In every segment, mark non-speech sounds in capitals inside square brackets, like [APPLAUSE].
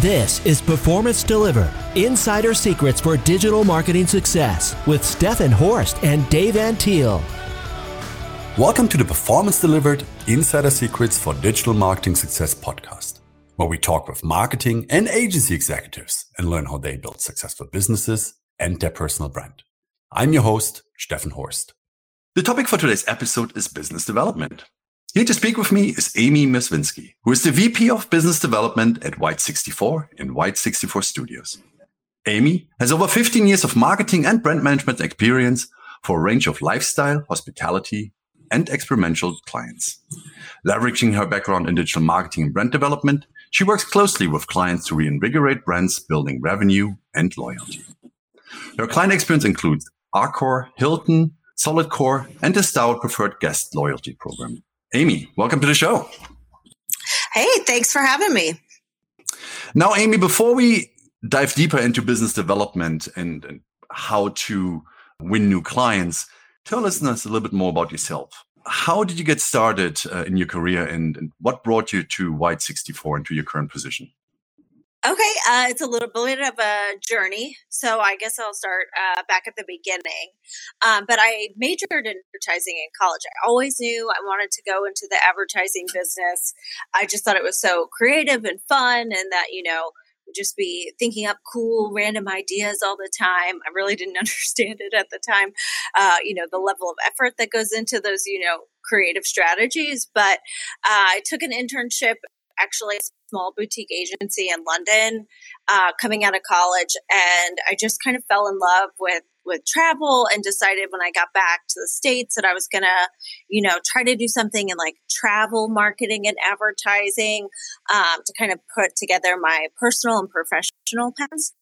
This is Performance Delivered Insider Secrets for Digital Marketing Success with Stefan Horst and Dave Antil. Welcome to the Performance Delivered Insider Secrets for Digital Marketing Success podcast, where we talk with marketing and agency executives and learn how they build successful businesses and their personal brand. I'm your host, Stefan Horst. The topic for today's episode is business development. Here to speak with me is Amy Mierzwinski, who is the VP of Business Development at White 64 in White 64 Studios. Amy has over 15 years of marketing and brand management experience for a range of lifestyle, hospitality, and experimental clients. Leveraging her background in digital marketing and brand development, she works closely with clients to reinvigorate brands, building revenue and loyalty. Her client experience includes Accor, Hilton, Solidcore, and the Starwood Preferred Guest Loyalty Program. Amy, welcome to the show. Hey, thanks for having me. Now, Amy, before we dive deeper into business development and, and how to win new clients, tell listeners a little bit more about yourself. How did you get started uh, in your career and, and what brought you to White 64 and to your current position? Okay, uh, it's a little bit of a journey. So I guess I'll start uh, back at the beginning. Um, but I majored in advertising in college. I always knew I wanted to go into the advertising business. I just thought it was so creative and fun, and that, you know, just be thinking up cool random ideas all the time. I really didn't [LAUGHS] understand it at the time. Uh, you know, the level of effort that goes into those, you know, creative strategies. But uh, I took an internship actually a small boutique agency in London uh, coming out of college, and I just kind of fell in love with with travel and decided when I got back to the States that I was going to, you know, try to do something in like travel marketing and advertising um, to kind of put together my personal and professional paths.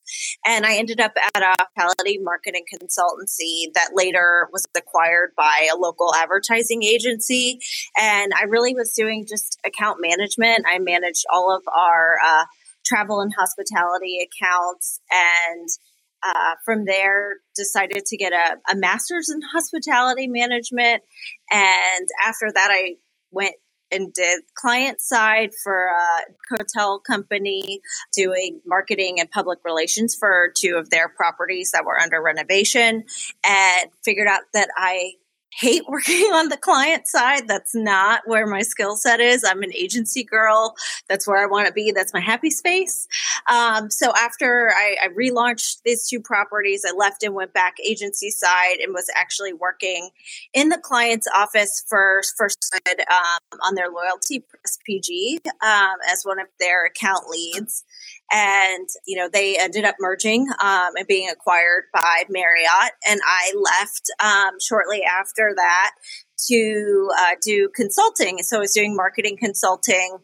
And I ended up at a hospitality marketing consultancy that later was acquired by a local advertising agency. And I really was doing just account management. I managed all of our uh, travel and hospitality accounts and uh, from there decided to get a, a master's in hospitality management. And after that i went and did client side for a hotel company doing marketing and public relations for two of their properties that were under renovation and figured out that I hate [LAUGHS] working on the client side. That's not where my skill set is. I'm an agency girl. That's where I want to be. That's my happy space. Um, so after I, I, relaunched these two properties, I left and went back agency side and was actually working in the client's office for first um, on their loyalty SPG um, as one of their account leads and you know they ended up merging um, and being acquired by Marriott, and I left um, shortly after that to uh, do consulting. So I was doing marketing consulting,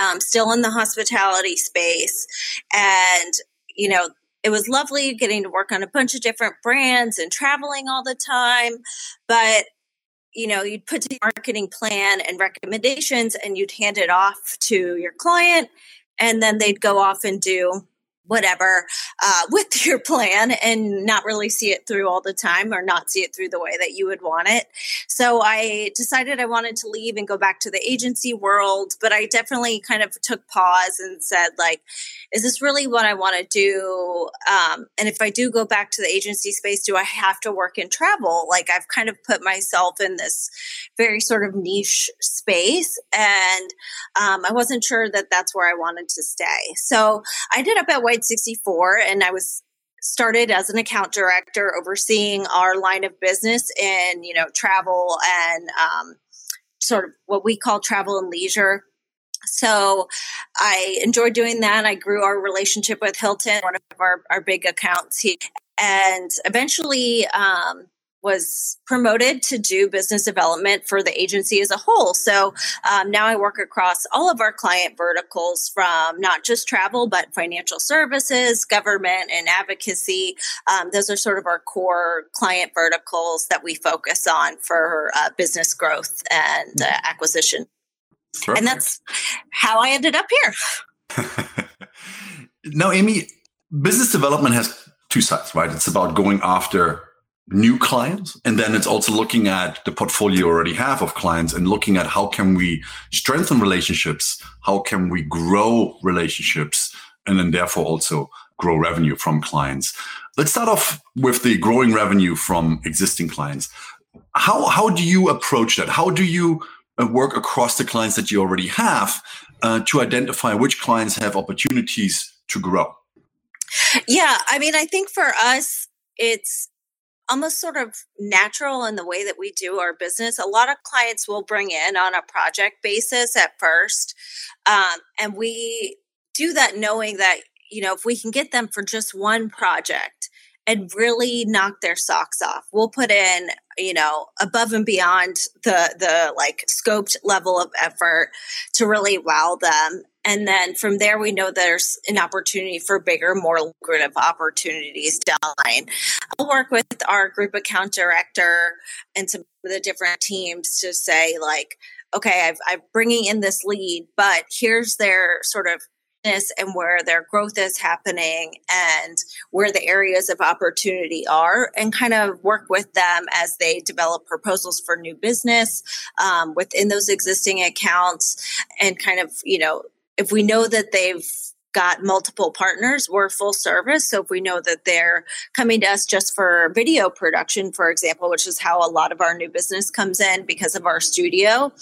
um, still in the hospitality space, and you know it was lovely getting to work on a bunch of different brands and traveling all the time, but you know, you'd put the marketing plan and recommendations and you'd hand it off to your client and then they'd go off and do whatever uh, [LAUGHS] with your plan and not really see it through all the time or not see it through the way that you would want it. So I decided I wanted to leave and go back to the agency world, but I definitely kind of took pause and said, like, is this really what I want to do? Um, and if I do go back to the agency space, do I have to work in travel? Like, I've kind of put myself in this very sort of niche space, and um, I wasn't sure that that's where I wanted to stay. So I ended up at White 64 and I was started as an account director overseeing our line of business in, you know, travel and um, sort of what we call travel and leisure. So I enjoyed doing that. I grew our relationship with Hilton, one of our, our big accounts. He, and eventually, um, was promoted to do business development for the agency as a whole. So um, now I work across all of our client verticals from not just travel, but financial services, government, and advocacy. Um, those are sort of our core client verticals that we focus on for uh, business growth and uh, acquisition. Perfect. And that's how I ended up here. [LAUGHS] now, Amy, business development has two sides, right? It's about going after new clients and then it's also looking at the portfolio you already have of clients and looking at how can we strengthen relationships how can we grow relationships and then therefore also grow revenue from clients. Let's start off with the growing revenue from existing clients. How, how do you approach that? How do you uh, work across the clients that you already have uh, to identify which clients have opportunities to grow? Yeah, I mean, I think for us, it's almost sort of natural in the way that we do our business. A lot of clients will bring in on a project basis at first. Um, and we do that knowing that, you know, if we can get them for just one project, and really knock their socks off. We'll put in, you know, above and beyond the the like scoped level of effort to really wow them. And then from there, we know there's an opportunity for bigger, more lucrative opportunities down the line. I'll work with our group account director and some of the different teams to say, like, okay, I've, I'm bringing in this lead, but here's their sort of and where their growth is happening and where the areas of opportunity are and kind of work with them as they develop proposals for new business um, within those existing accounts and kind of you know if we know that they've got multiple partners. We're full service. So if we know that they're coming to us just for video production, for example, which is how a lot of our new business comes in because of our studio,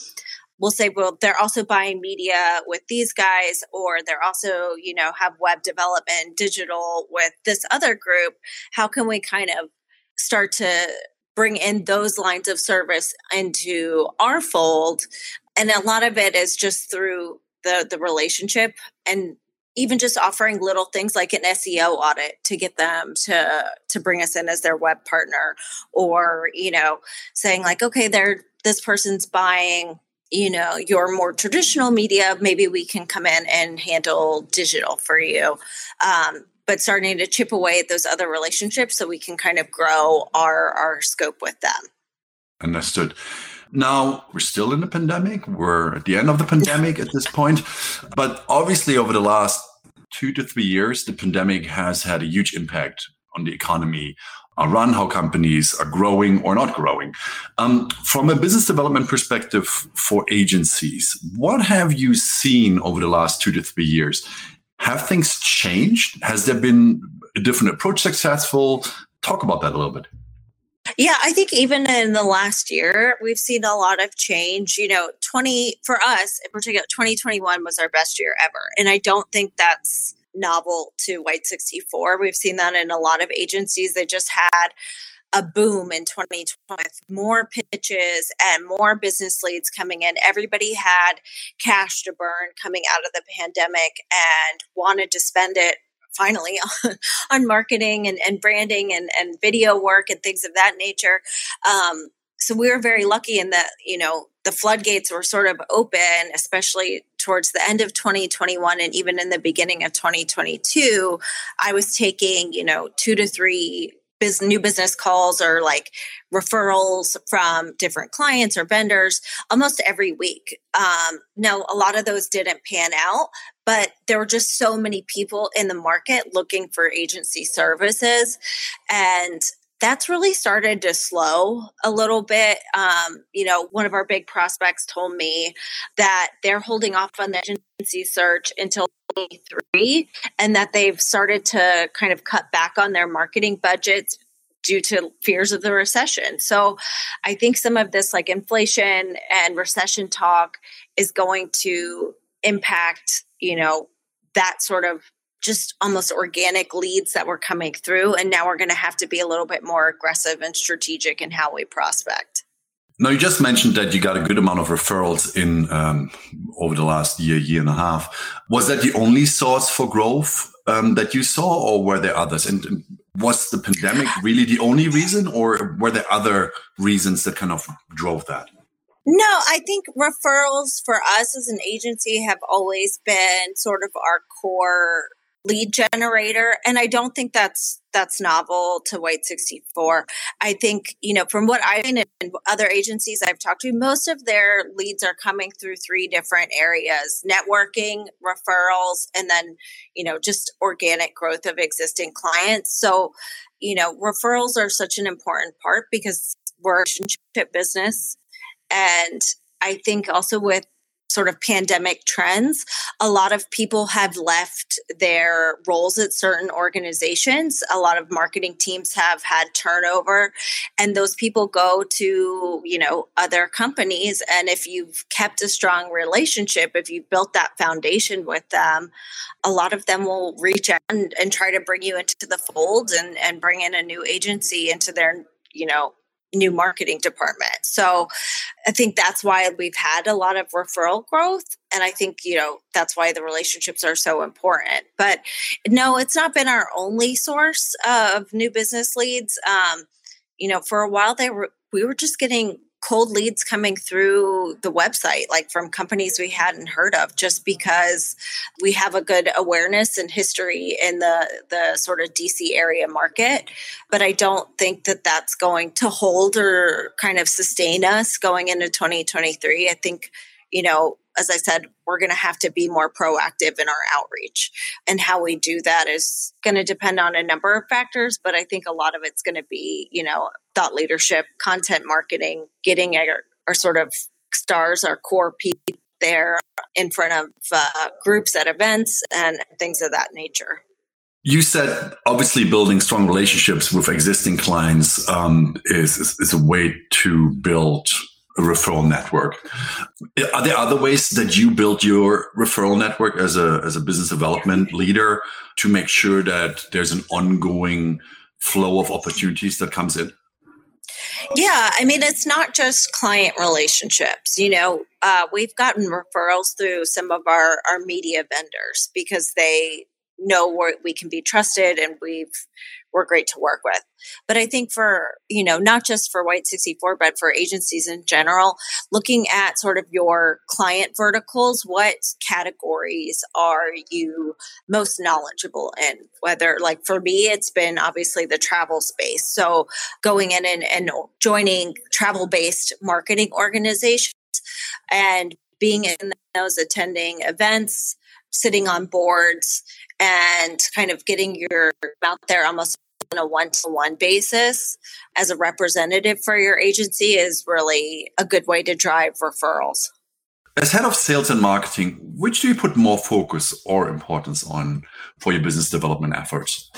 we'll say, well, they're also buying media with these guys, or they're also, you know, have web development, digital with this other group. How can we kind of start to bring in those lines of service into our fold? And a lot of it is just through the the relationship and even just offering little things like an SEO audit to get them to to bring us in as their web partner or you know saying like okay they're this person's buying you know your more traditional media. Maybe we can come in and handle digital for you. Um, but starting to chip away at those other relationships so we can kind of grow our our scope with them. Understood now we're still in the pandemic we're at the end of the pandemic at this point but obviously over the last two to three years the pandemic has had a huge impact on the economy are run, how companies are growing or not growing. Um, from a business development perspective for agencies, what have you seen over the last two to three years? Have things changed? Has there been a different approach successful? Talk about that a little bit. Yeah, I think even in the last year, we've seen a lot of change. You know, 20 for us in particular, 2021 was our best year ever. And I don't think that's novel to White 64. We've seen that in a lot of agencies. They just had a boom in 2020 with more pitches and more business leads coming in. Everybody had cash to burn coming out of the pandemic and wanted to spend it finally [LAUGHS] on, marketing and, and branding and, and video work and things of that nature. Um, so we were very lucky in that, you know, the floodgates were sort of open, especially towards the end of 2021 and even in the beginning of 2022. I was taking, you know, two to three biz- new business calls or like referrals from different clients or vendors almost every week. Um, now, a lot of those didn't pan out, but there were just so many people in the market looking for agency services. And that's really started to slow a little bit. Um, you know, one of our big prospects told me that they're holding off on the agency search until 23 and that they've started to kind of cut back on their marketing budgets due to fears of the recession. So I think some of this like inflation and recession talk is going to impact, you know, that sort of just almost organic leads that were coming through. And now we're going to have to be a little bit more aggressive and strategic in how we prospect. Now, you just mentioned that you got a good amount of referrals in um, over the last year, year and a half. Was that the only source for growth um, that you saw, or were there others? And was the pandemic [SIGHS] really the only reason, or were there other reasons that kind of drove that? No, I think referrals for us as an agency have always been sort of our core lead generator and i don't think that's that's novel to white 64 i think you know from what i've seen in other agencies i've talked to most of their leads are coming through three different areas networking referrals and then you know just organic growth of existing clients. So you know referrals are such an important part because we're a relationship business and i think also with sort of pandemic trends, a lot of people have left their roles at certain organizations. A lot of marketing teams have had turnover and those people go to, you know, other companies. And if you've kept a strong relationship, if you've built that foundation with them, a lot of them will reach out and, and try to bring you into the fold and, and bring in a new agency into their, you know, new marketing department. So I think that's why we've had a lot of referral growth. And I think, you know, that's why the relationships are so important. But no, it's not been our only source of new business leads. Um, you know, for a while they were, we were just getting cold leads coming through the website, like from companies we hadn't heard of, just because we have a good awareness and history in the the sort of DC area market. But I don't think that that's going to hold or kind of sustain us going into 2023. I think, you know, as I said, we're going to have to be more proactive in our outreach. And how we do that is going to depend on a number of factors, but I think a lot of it's going to be, you know, thought leadership, content marketing, getting our, our sort of stars, our core people there in front of uh, groups at events and things of that nature. You said obviously building strong relationships with existing clients um, is, is, is a way to build referral network. Are there other ways that you build your referral network as a as a business development leader to make sure that there's an ongoing flow of opportunities that comes in? Yeah, I mean, it's not just client relationships. You know, uh, we've gotten referrals through some of our, our media vendors because they know where we can be trusted and we've we're great to work with. But I think for, you know, not just for White 64, but for agencies in general, looking at sort of your client verticals, what categories are you most knowledgeable in? Whether, like for me, it's been obviously the travel space. So going in and, and joining travel based marketing organizations and being in those attending events, sitting on boards and kind of getting your out there almost on a one to one basis as a representative for your agency is really a good way to drive referrals. As head of sales and marketing, which do you put more focus or importance on for your business development efforts?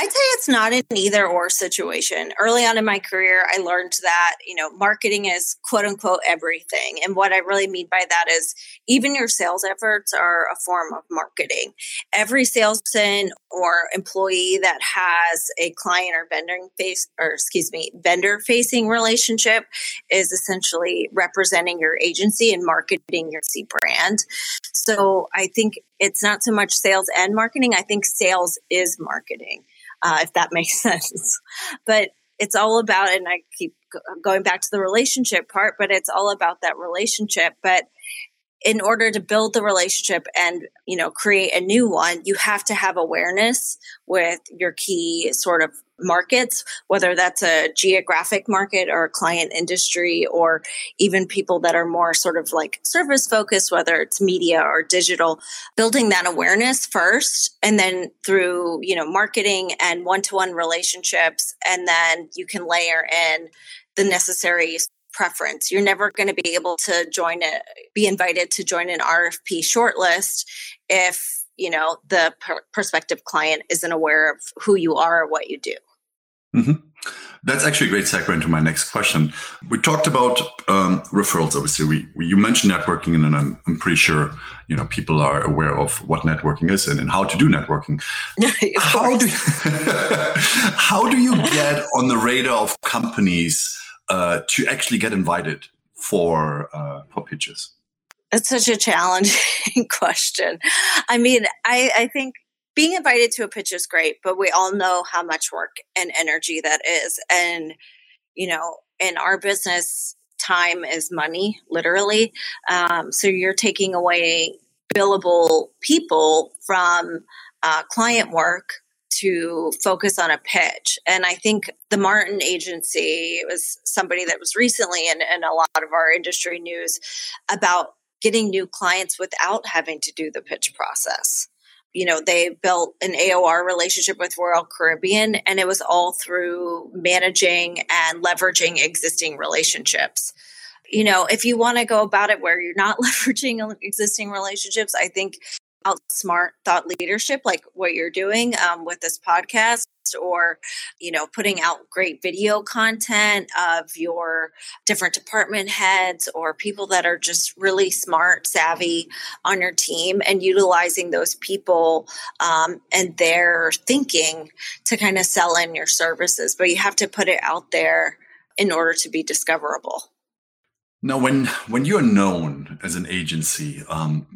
I'd say it's not an either or situation. Early on in my career, I learned that, you know, marketing is quote unquote everything. And what I really mean by that is even your sales efforts are a form of marketing. Every salesperson or employee that has a client or vendor face or excuse me, vendor facing relationship is essentially representing your agency and marketing your C brand. So I think it's not so much sales and marketing. I think sales is marketing uh, if that [LAUGHS] makes sense. But it's all about, and I keep going back to the relationship part, but it's all about that relationship. But in order to build the relationship and you know create a new one you have to have awareness with your key sort of markets whether that's a geographic market or a client industry or even people that are more sort of like service focused whether it's media or digital. Building that awareness first and then through you know marketing and one-to-one relationships and then you can layer in the necessary preference. You're never going to be able to join it, be invited to join an RFP shortlist if, you know, the per- prospective client isn't aware of who you are or what you do. Mm-hmm. That's actually a great segue into my next question. We talked about um, referrals. Obviously, we, we, you mentioned networking, and I'm, I'm pretty sure you know people are aware of what networking is and, and how to do networking. [LAUGHS] how do [LAUGHS] how do you get on the radar of companies uh, to actually get invited for uh, for pitches? It's such a challenging [LAUGHS] question. I mean, I, I think being invited to a pitch is great, but we all know how much work and energy that is. And, you know, in our business, time is money, literally. Um, so you're taking away billable people from uh, client work to focus on a pitch. And I think the Martin agency was somebody that was recently in, in a lot of our industry news about getting new clients without having to do the pitch process. You know, they built an AOR relationship with Royal Caribbean, and it was all through managing and leveraging existing relationships you know, if you want to go about it where you're not [LAUGHS] leveraging existing relationships, I think outsmart thought leadership, like what you're doing um, with this podcast, or you know, putting out great video content of your different department heads or people that are just really smart, savvy on your team, and utilizing those people um, and their thinking to kind of sell in your services. But you have to put it out there in order to be discoverable. Now, when when you're known as an agency, um,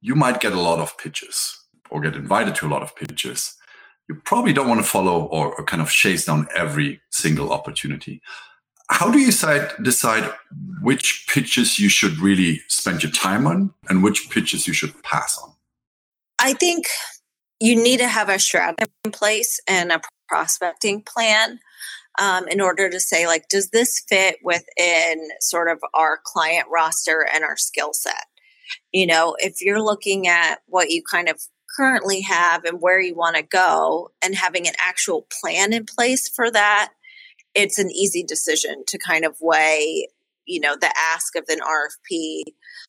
you might get a lot of pitches or get invited to a lot of pitches. You probably don't want to follow or, or kind of chase down every single opportunity. How do you decide, decide which pitches you should really spend your time on and which pitches you should pass on? I think you need to have a strategy in place and a prospecting plan um, in order to say like does this fit within sort of our client roster and our skill set you know, if you're looking at what you kind of currently have and where you want to go and having an actual plan in place for that, it's an easy decision to kind of weigh, you know, the ask of an RFP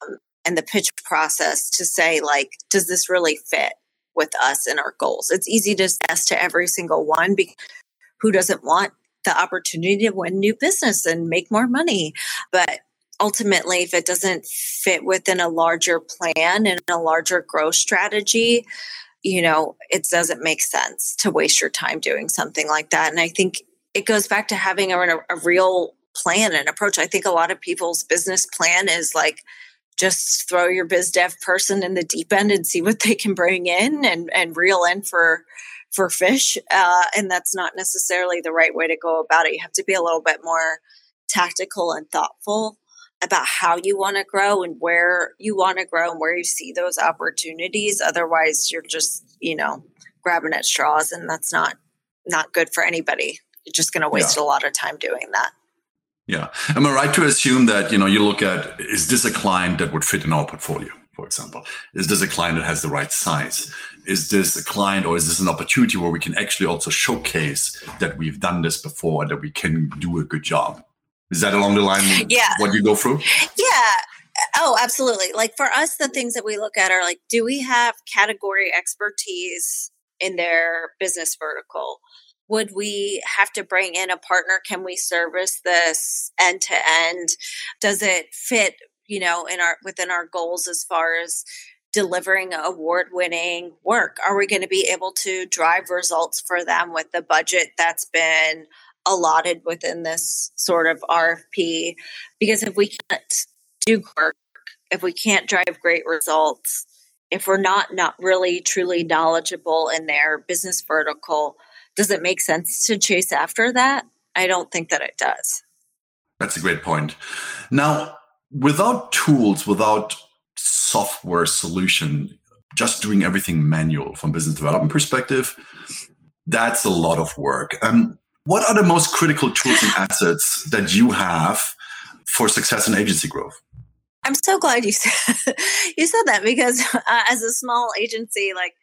um, and the pitch process to say, like, does this really fit with us and our goals? It's easy to yes to every single one because who doesn't want the opportunity to win new business and make more money? But ultimately, if it doesn't fit within a larger plan and a larger growth strategy, you know, it doesn't make sense to waste your time doing something like that. And I think it goes back to having a, a real plan and approach. I think a lot of people's business plan is like, just throw your biz dev person in the deep end and see what they can bring in and, and reel in for for fish uh, and that's not necessarily the right way to go about it you have to be a little bit more tactical and thoughtful about how you want to grow and where you want to grow and where you see those opportunities. Otherwise, you're just, you know, grabbing at straws and that's not not good for anybody. You're just going to waste yeah. a lot of time doing that. Yeah. Am I right to assume that, you know, you look at is this a client that would fit in our portfolio, for example? Is this a client that has the right size? Is this a client or is this an opportunity where we can actually also showcase that we've done this before and that we can do a good job? Is that along the line? Yeah. What you go through? Yeah. Oh, absolutely. Like for us, the things that we look at are like, do we have category expertise in their business vertical? Would we have to bring in a partner? Can we service this end to end? Does it fit, you know, in our within our goals as far as delivering award winning work? Are we going to be able to drive results for them with the budget that's been allotted within this sort of RFP. Because if we can't do work, if we can't drive great results, if we're not not really truly knowledgeable in their business vertical, does it make sense to chase after that? I don't think that it does. That's a great point. Now, without tools, without software solution, just doing everything manual from business development perspective, that's a lot of work. Um, what are the most critical tools and assets that you have for success in agency growth? I'm so glad you [LAUGHS] said you said that because uh, as a small agency, like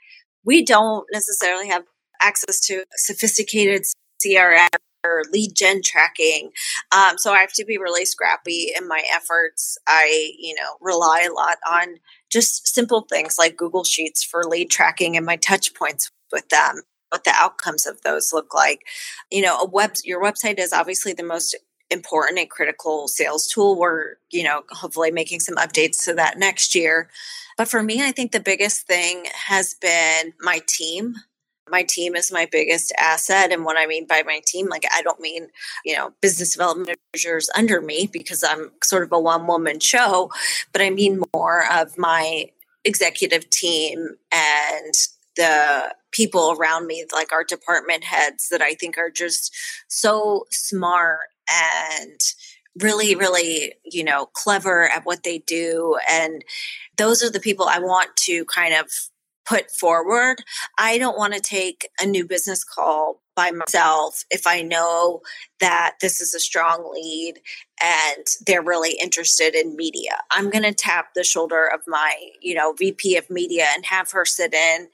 we don't necessarily have access to sophisticated CRM or lead gen tracking. Um, so I have to be really scrappy in my efforts. I, you know, rely a lot on just simple things like Google Sheets for lead tracking and my touch points with them what the outcomes of those look like. You know, a web your website is obviously the most important and critical sales tool. We're, you know, hopefully making some updates to that next year. But for me, I think the biggest thing has been my team. My team is my biggest asset. And what I mean by my team, like I don't mean, you know, business development managers under me because I'm sort of a one woman show, but I mean more of my executive team and the people around me, like our department heads, that I think are just so smart and really, really, you know, clever at what they do. And those are the people I want to kind of put forward. I don't want to take a new business call by myself if I know that this is a strong lead and they're really interested in media. I'm going to tap the shoulder of my, you know, VP of media and have her sit in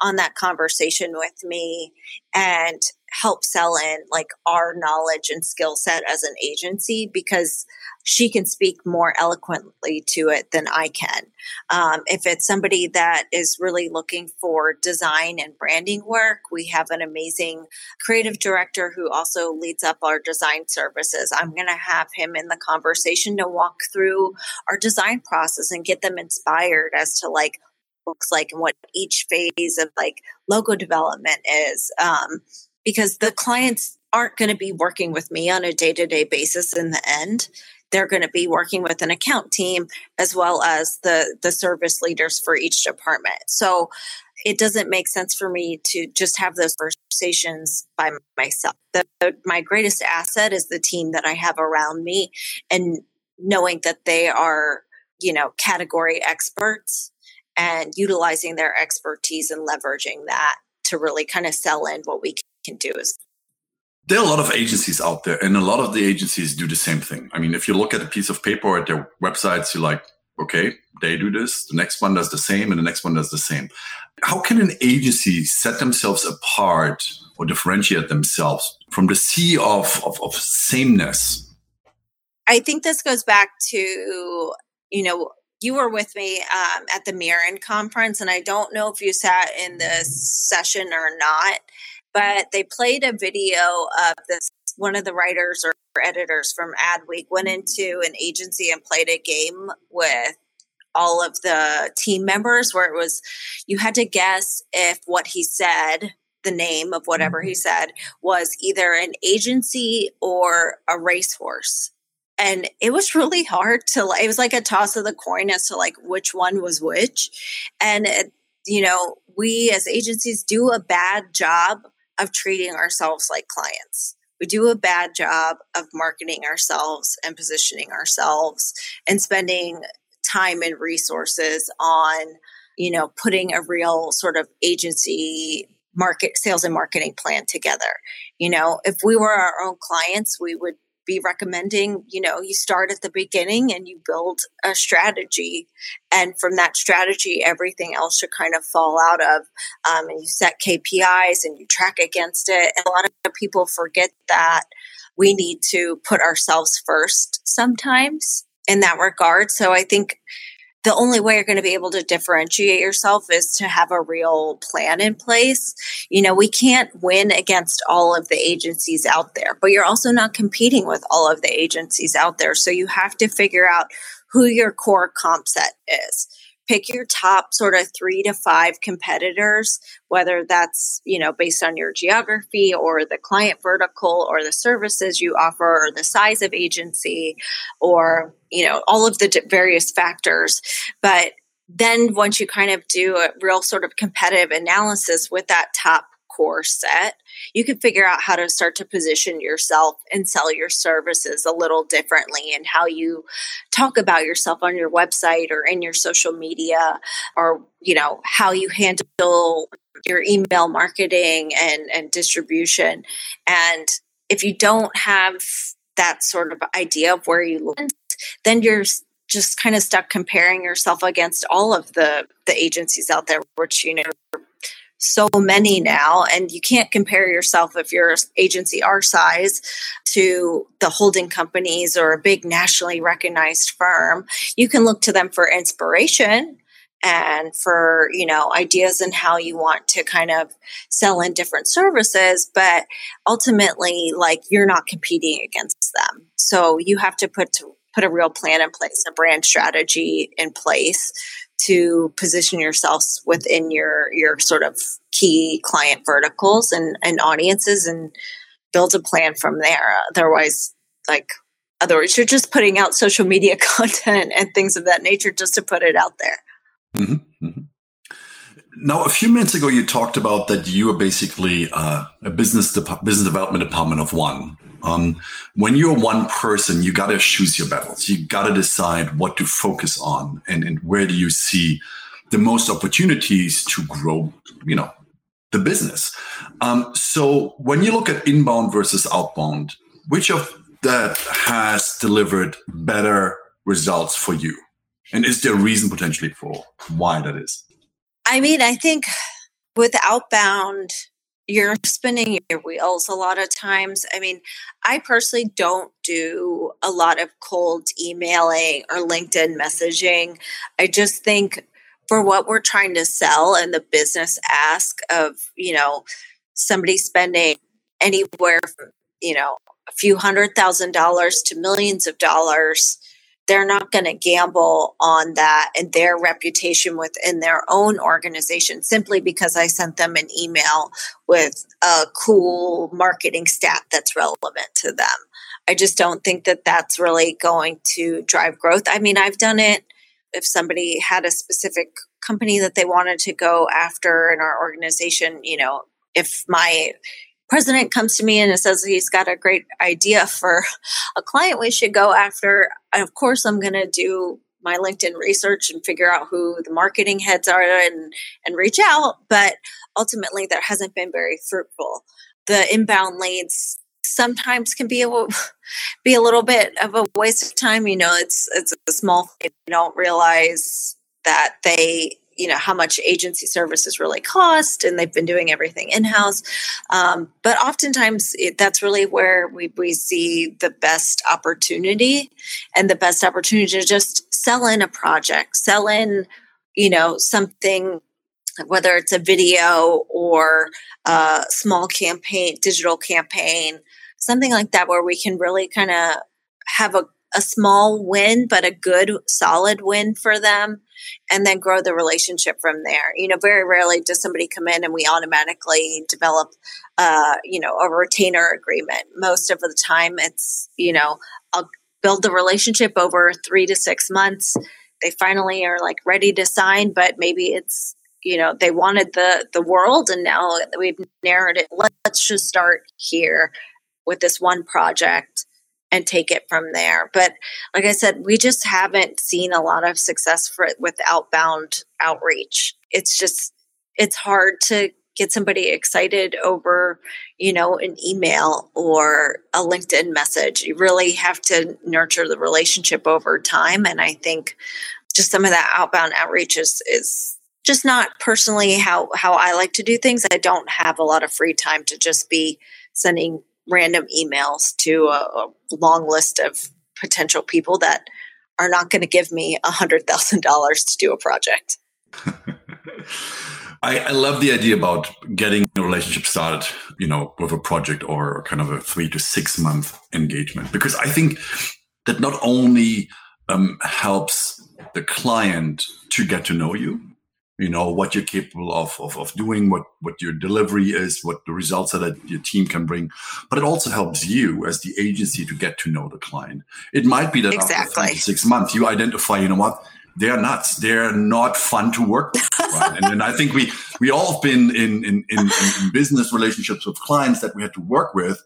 on that conversation with me and help sell in like our knowledge and skill set as an agency because she can speak more eloquently to it than I can. Um, if it's somebody that is really looking for design and branding work, we have an amazing creative director who also leads up our design services. I'm going to have him in the conversation to walk through our design process and get them inspired as to like looks like and what each phase of like logo development is. Um, because the clients aren't going to be working with me on a day to day basis in the end. They're going to be working with an account team as well as the, the service leaders for each department. So it doesn't make sense for me to just have those conversations by myself. The, my greatest asset is the team that I have around me and knowing that they are, you know, category experts and utilizing their expertise and leveraging that to really kind of sell in what we can do is there are a lot of agencies out there and a lot of the agencies do the same thing. I mean if you look at a piece of paper at their websites you're like okay they do this. The next one does the same and the next one does the same how can an agency set themselves apart or differentiate themselves from the sea of, of, of sameness i think this goes back to you know you were with me um, at the Mirren conference, and I don't know if you sat in this session or not, but they played a video of this. One of the writers or editors from Adweek went into an agency and played a game with all of the team members where it was you had to guess if what he said the name of whatever he mm-hmm. said was either an agency or a racehorse and it was really hard to like it was like a toss of the coin as to like which one was which. And it, you know we as agencies do a bad job of treating ourselves like clients. We do a bad job of marketing ourselves and positioning ourselves and spending time and resources on you know putting a real sort of agency market sales and marketing plan together you know if we were our own clients we would be recommending, you know, you start at the beginning and you build a strategy. And from that strategy, everything else should kind of fall out of. Um, and you set KPIs and you track against it. And a lot of people forget that we need to put ourselves first sometimes in that regard. So I think the only way you're going to be able to differentiate yourself is to have a real plan in place. You know, we can't win against all of the agencies out there, but you're also not competing with all of the agencies out there. So you have to figure out who your core comp set is pick your top sort of three to five competitors, whether that's, you know, based on your geography or the client vertical or the services you offer or the size of agency or, you know, all of the various factors. But then once you kind of do a real sort of competitive analysis with that top core set, you can figure out how to start to position yourself and sell your services a little differently and how you talk about yourself on your website or in your social media or, you know, how you handle your email marketing and, and distribution. And if you don't have that sort of idea of where you land, then you're just kind of stuck comparing yourself against all of the the agencies out there which you know so many now and you can't compare yourself if you're agency our size to the holding companies or a big nationally recognized firm. You can look to them for inspiration and for you know ideas and how you want to kind of sell in different services but ultimately like you're not competing against them. So you have to put to put a real plan in place a brand strategy in place to position yourselves within your your sort of key client verticals and, and audiences and build a plan from there. Otherwise, like otherwise you're just putting out social media [LAUGHS] content and things of that nature just to put it out there. Mm-hmm, mm-hmm. Now, a few minutes ago, you talked about that you are basically uh, a business de- business development department of one. Um, when you're one person, you got to choose your battles. You got to decide what to focus on and, and where do you see the most opportunities to grow, you know, the business. Um, so when you look at inbound versus outbound, which of that has delivered better results for you? And is there a reason potentially for why that is? I mean, I think with outbound, you're spinning your wheels a lot of times. I mean, I personally don't do a lot of cold emailing or LinkedIn messaging. I just think for what we're trying to sell and the business ask of, you know, somebody spending anywhere from, you know, a few hundred thousand dollars to millions of dollars they're not going to gamble on that and their reputation within their own organization simply because I sent them an email with a cool marketing stat that's relevant to them. I just don't think that that's really going to drive growth. I mean, I've done it if somebody had a specific company that they wanted to go after in our organization, you know, if my president comes to me and says he's got a great idea for a client we should go after, of course, I'm going to do my LinkedIn research and figure out who the marketing heads are and and reach out. But ultimately, that hasn't been very fruitful. The inbound leads sometimes can be a [LAUGHS] be a little bit of a waste of time. You know, it's it's a small. You don't realize that they you know how much agency services really cost and they've been doing everything in-house. Um, but oftentimes it, that's really where we, we see the best opportunity and the best opportunity to just sell in a project sell in you know something whether it's a video or a small campaign digital campaign something like that where we can really kind of have a a small win, but a good, solid win for them, and then grow the relationship from there. You know, very rarely does somebody come in and we automatically develop, uh, you know, a retainer agreement. Most of the time, it's, you know, I'll build the relationship over three to six months. They finally are like ready to sign, but maybe it's you know they wanted the the world and now we've narrowed it let's just start here with this one project and take it from there. But like I said, we just haven't seen a lot of success for it with outbound outreach. It's just it's hard to get somebody excited over, you know, an email or a LinkedIn message. You really have to nurture the relationship over time and I think just some of that outbound outreach is is just not personally how how I like to do things. I don't have a lot of free time to just be sending random emails to a, a long list of potential people that are not going to give me a hundred thousand dollars to do a project. [LAUGHS] I, I, love the idea about getting a relationship started, you know, with a project or kind of a three to six month engagement, because I think that not only um, helps the client to get to know you, you know what you're capable of, of, of doing what what your delivery is what the results are that your team can bring. But it also helps you as the agency to get to know the client. It might be that exactly. after six months you identify you know what? They're nuts. They're not fun to work with right? and, and i think we we all have been in, in in in business relationships with clients that we had to work with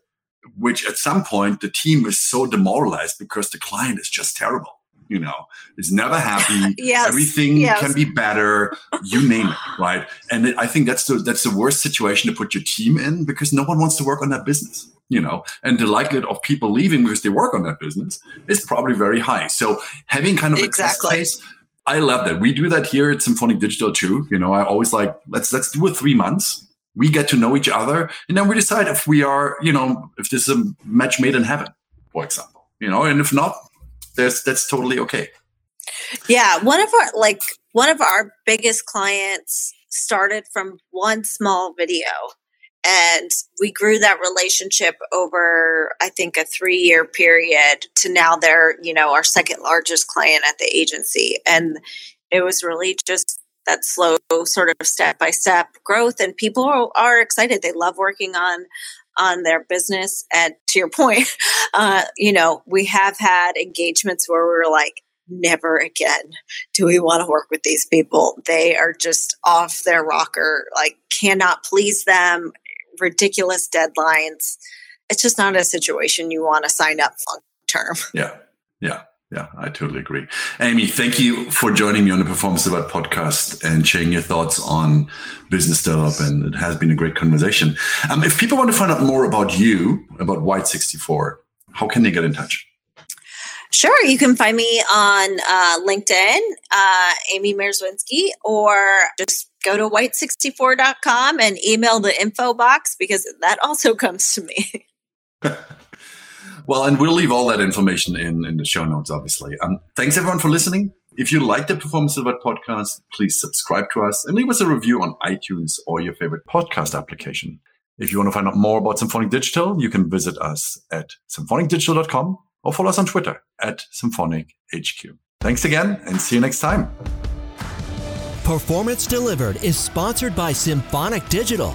which at some point the team is so demoralized because the client is just terrible you know is never happy. [LAUGHS] Yes, everything yes. can be better. You name it right? And it, i think that's the that's the worst situation to put your team in because no one wants to work on that business you know? And the likelihood of people leaving because they work on that business is probably very high. So having kind of exactly. a test case i love that. We do that here at symphonic digital too you know? I always like let's let's do it three months. We get to know each other and then we decide if we are you know if this is a match made in heaven for example you know? And if not that's that's totally okay. Yeah, one of our like one of our biggest clients started from one small video and we grew that relationship over i think a three year period to now they're you know our second largest client at the agency and it was really just that slow sort of step by step growth and people are, excited they love working on on their business. And to your point, [LAUGHS] uh, you know, we have had engagements where we are like, never again do we want to work with these people. They are just off their rocker, like, cannot please them, ridiculous deadlines. It's just not a situation you want to sign up long term. Yeah. Yeah. Yeah, I totally agree. Amy, thank you for joining me on the Performance Delivered podcast and sharing your thoughts on business development. It has been a great conversation. Um, if people want to find out more about you, about White 64, how can they get in touch? Sure, you can find me on uh, LinkedIn, uh, Amy Mierzwinski, or just go to white64.com and email the info box because that also comes to me. [LAUGHS] well, and we'll leave all that information in, in the show notes, obviously. Um, thanks everyone for listening. If you like the Performance Delivered podcast, please subscribe to us and leave us a review on iTunes or your favorite podcast application. If you want to find out more about Symphonic Digital, you can visit us at symphonicdigital.com or follow us on Twitter at symphonichq. Thanks again and see you next time. Performance Delivered is sponsored by Symphonic Digital.